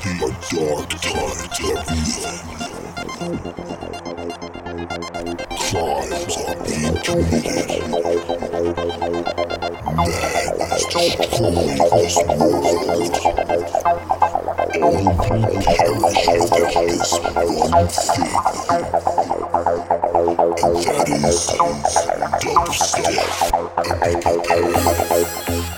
These are dark live in. Crimes are being committed. Man is destroying this world. All will perish without this one thing. And that is dubstep. And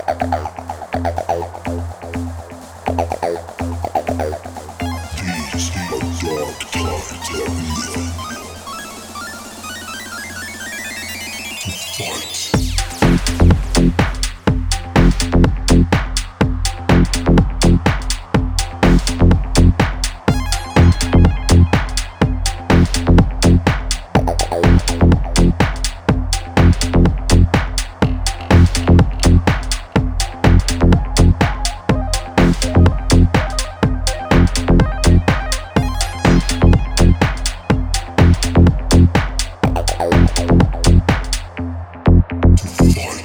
Boy.